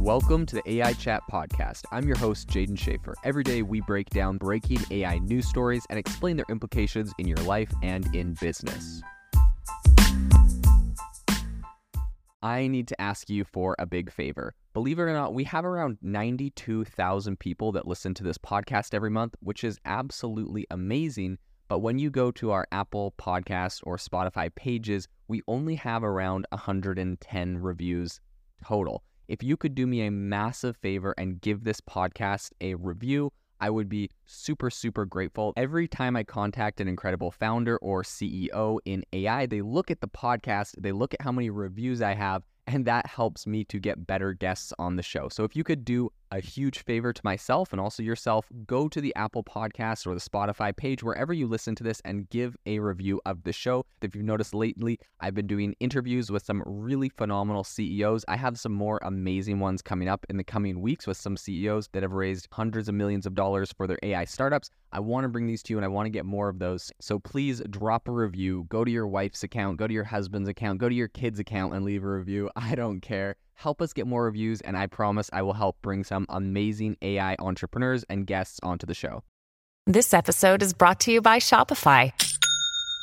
Welcome to the AI Chat Podcast. I'm your host, Jaeden Schafer. Every day we break down breaking AI news stories and explain their implications in your life and in business. I need to ask you for a big favor. Believe it or not, we have around 92,000 people that listen to this podcast every month, which is absolutely amazing. But when you go to our Apple Podcast or Spotify pages, we only have around 110 reviews total. If you could do me a massive favor and give this podcast a review, I would be super, super grateful. Every time I contact an incredible founder or CEO in AI, they look at the podcast, they look at how many reviews I have, and that helps me to get better guests on the show. So if you could do a huge favor to myself and also yourself, go to the Apple Podcast or the Spotify page, wherever you listen to this, and give a review of the show. If you've noticed lately, I've been doing interviews with some really phenomenal CEOs. I have some more amazing ones coming up in the coming weeks with some CEOs that have raised hundreds of millions of dollars for their AI startups. I want to bring these to you and I want to get more of those. So please drop a review. Go to your wife's account, go to your husband's account, go to your kid's account and leave a review. I don't care. Help us get more reviews, and I promise I will help bring some amazing AI entrepreneurs and guests onto the show. This episode is brought to you by Shopify.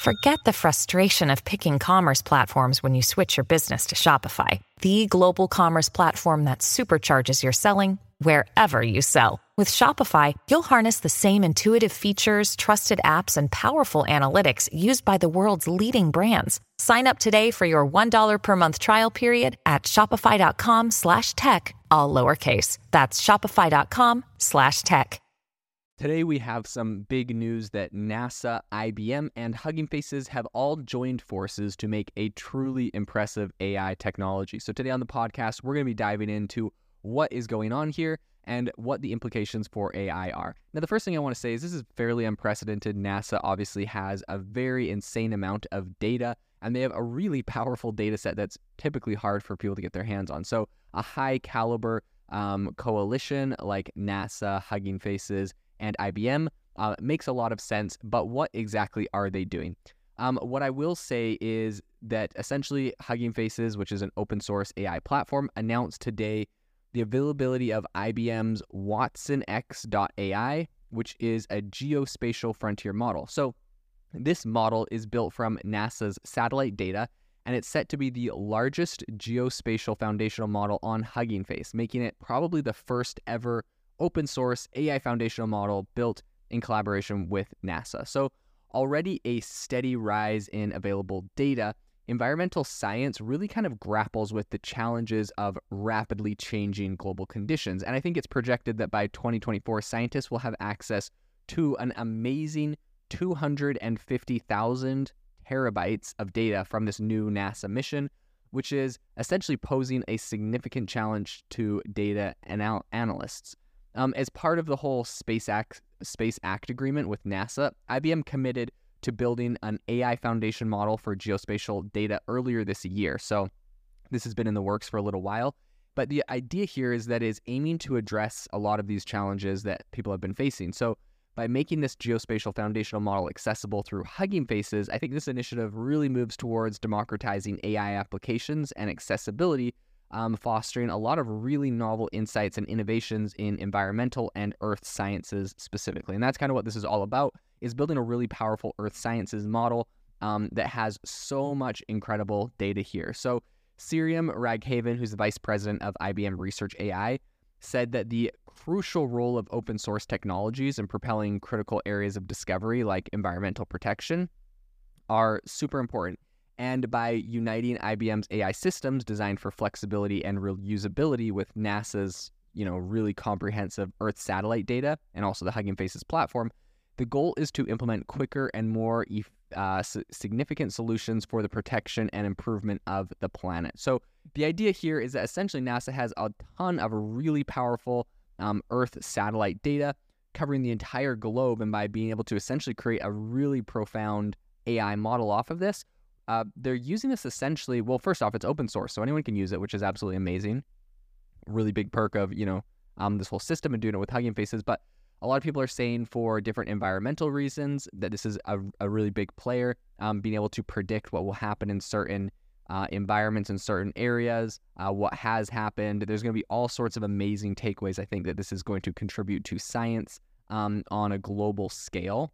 Forget the frustration of picking commerce platforms when you switch your business to Shopify, the global commerce platform that supercharges your selling wherever you sell. With Shopify, you'll harness the same intuitive features, trusted apps, and powerful analytics used by the world's leading brands. Sign up today for your $1 per month trial period at shopify.com slash tech, all lowercase. That's shopify.com slash tech. Today we have some big news that NASA, IBM, and Hugging Faces have all joined forces to make a truly impressive AI technology. So today on the podcast, we're going to be diving into what is going on here and what the implications for AI are. Now, the first thing I want to say is this is fairly unprecedented. NASA obviously has a very insane amount of data, and they have a really powerful data set that's typically hard for people to get their hands on. So, a high caliber um, coalition like NASA, Hugging Faces, and IBM uh, makes a lot of sense. But what exactly are they doing? Um, what I will say is that essentially, Hugging Faces, which is an open source AI platform, announced today the availability of IBM's WatsonX.ai, which is a geospatial frontier model. So, this model is built from NASA's satellite data, and it's set to be the largest geospatial foundational model on Hugging Face, making it probably the first ever open source AI foundational model built in collaboration with NASA. So, already a steady rise in available data environmental science really kind of grapples with the challenges of rapidly changing global conditions. And I think it's projected that by 2024, scientists will have access to an amazing 250,000 terabytes of data from this new NASA mission, which is essentially posing a significant challenge to data anal- analysts. Um, as part of the whole Space Act, Space Act agreement with NASA, IBM committed to building an AI foundation model for geospatial data earlier this year. So this has been in the works for a little while. But the idea here is that is aiming to address a lot of these challenges that people have been facing. So by making this geospatial foundational model accessible through Hugging Faces, I think this initiative really moves towards democratizing AI applications and accessibility, um, fostering a lot of really novel insights and innovations in environmental and earth sciences specifically. And that's kind of what this is all about is building a really powerful earth sciences model um, that has so much incredible data here. So Sriram Raghavan, who's the vice president of IBM Research AI, said that the crucial role of open source technologies in propelling critical areas of discovery like environmental protection are super important. And by uniting IBM's AI systems designed for flexibility and reusability with NASA's, you know, really comprehensive Earth satellite data and also the Hugging Faces platform, the goal is to implement quicker and more uh, significant solutions for the protection and improvement of the planet. So, the idea here is that essentially NASA has a ton of really powerful um, Earth satellite data covering the entire globe. And by being able to essentially create a really profound AI model off of this, uh, they're using this essentially. Well, first off, it's open source, so anyone can use it, which is absolutely amazing. Really big perk of, you know, um, this whole system and doing it with Hugging Faces. But a lot of people are saying for different environmental reasons that this is a, a really big player, um, being able to predict what will happen in certain uh, environments in certain areas, uh, what has happened. There's going to be all sorts of amazing takeaways. I think that this is going to contribute to science um, on a global scale.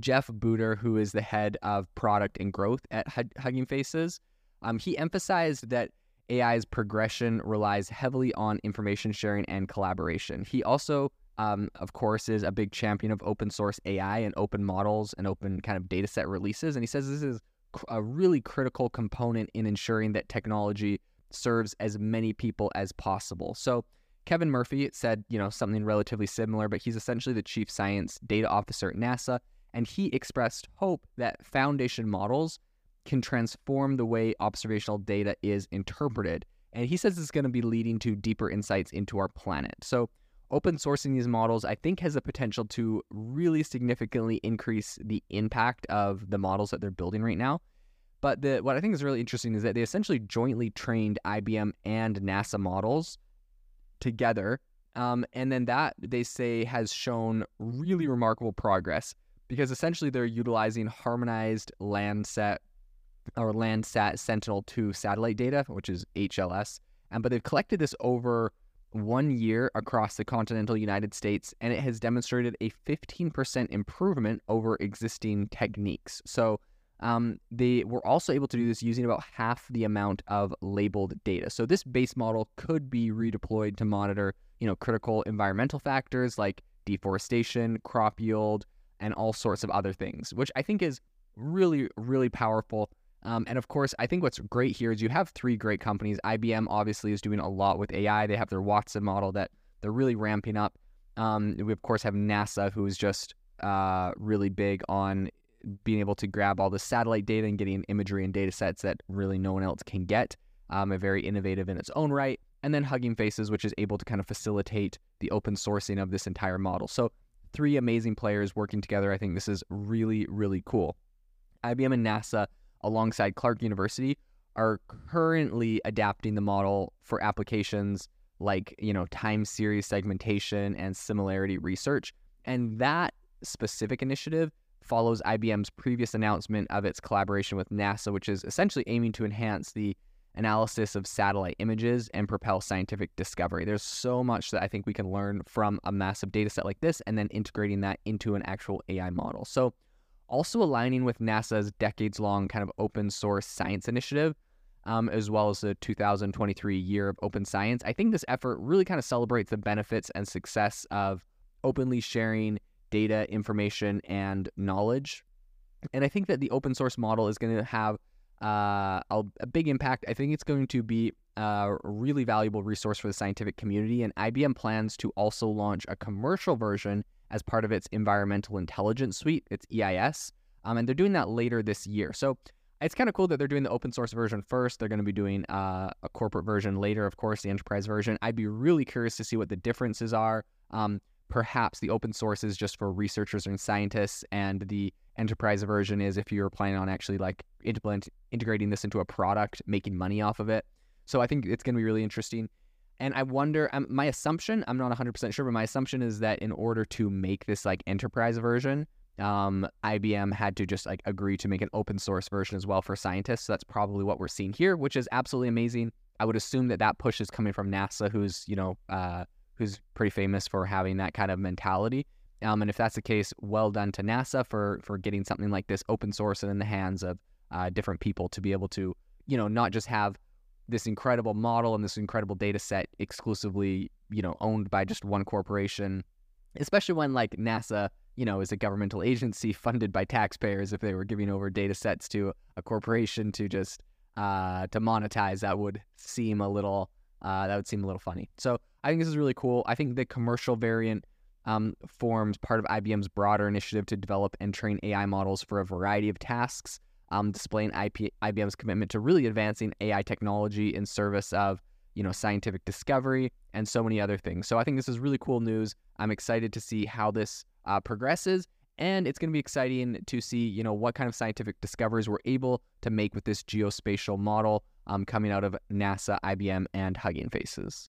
Jeff Boudier, who is the head of product and growth at Hugging Faces, um, he emphasized that AI's progression relies heavily on information sharing and collaboration. He also, um, of course, is a big champion of open source AI and open models and open kind of data set releases. And he says this is a really critical component in ensuring that technology serves as many people as possible. So, Kevin Murphy said, you know, something relatively similar, but he's essentially the chief science data officer at NASA, and he expressed hope that foundation models can transform the way observational data is interpreted. And he says it's going to be leading to deeper insights into our planet. So, open sourcing these models, I think, has the potential to really significantly increase the impact of the models that they're building right now. But the, what I think is really interesting is that they essentially jointly trained IBM and NASA models together. Um, and then that they say has shown really remarkable progress because essentially they're utilizing harmonized Landsat or Landsat Sentinel 2 satellite data, which is HLS. And but they've collected this over one year across the continental United States, and it has demonstrated a 15% improvement over existing techniques. So um, they were also able to do this using about half the amount of labeled data. So this base model could be redeployed to monitor, you know, critical environmental factors like deforestation, crop yield, and all sorts of other things, which I think is really, really powerful. Um, and of course, I think what's great here is you have three great companies. IBM obviously is doing a lot with AI. They have their Watson model that they're really ramping up. Um, we of course have NASA, who's just uh, really big on being able to grab all the satellite data and getting imagery and data sets that really no one else can get. Um, a very innovative in its own right. And then Hugging Faces, which is able to kind of facilitate the open sourcing of this entire model. So three amazing players working together. I think this is really, really cool. IBM and NASA alongside Clark University are currently adapting the model for applications like, you know, time series segmentation and similarity research. And that specific initiative follows IBM's previous announcement of its collaboration with NASA, which is essentially aiming to enhance the analysis of satellite images and propel scientific discovery. There's so much that I think we can learn from a massive data set like this and then integrating that into an actual AI model. So also aligning with NASA's decades long kind of open source science initiative, um, as well as the 2023 year of open science. I think this effort really kind of celebrates the benefits and success of openly sharing data, information, and knowledge. And I think that the open source model is going to have uh, a, a, big impact. I think it's going to be a really valuable resource for the scientific community. And IBM plans to also launch a commercial version as part of its Environmental Intelligence Suite, its EIS. Um, and they're doing that later this year. So it's kind of cool that they're doing the open source version first. They're going to be doing uh, a corporate version later, of course, the enterprise version. I'd be really curious to see what the differences are. Um, perhaps the open source is just for researchers and scientists, and the enterprise version is if you're planning on actually like integrating this into a product, making money off of it. So I think it's going to be really interesting. And I wonder, um, my assumption, I'm not 100% sure, but my assumption is that in order to make this like enterprise version, um, IBM had to just like agree to make an open source version as well for scientists. So that's probably what we're seeing here, which is absolutely amazing. I would assume that that push is coming from NASA, who's, you know, uh, who's pretty famous for having that kind of mentality. Um, and if that's the case, well done to NASA for for getting something like this open source and in the hands of uh, different people to be able to, you know, not just have this incredible model and this incredible data set exclusively, you know, owned by just one corporation, especially when like NASA, you know, is a governmental agency funded by taxpayers. If they were giving over data sets to a corporation to just uh, to monetize, that would seem a little uh, that would seem a little funny. So I think this is really cool. I think the commercial variant um, forms part of IBM's broader initiative to develop and train AI models for a variety of tasks um, displaying IP, IBM's commitment to really advancing AI technology in service of you know scientific discovery and so many other things. So I think this is really cool news. I'm excited to see how this uh, progresses, and it's going to be exciting to see you know what kind of scientific discoveries we're able to make with this geospatial model um, coming out of NASA, IBM, and Hugging Faces.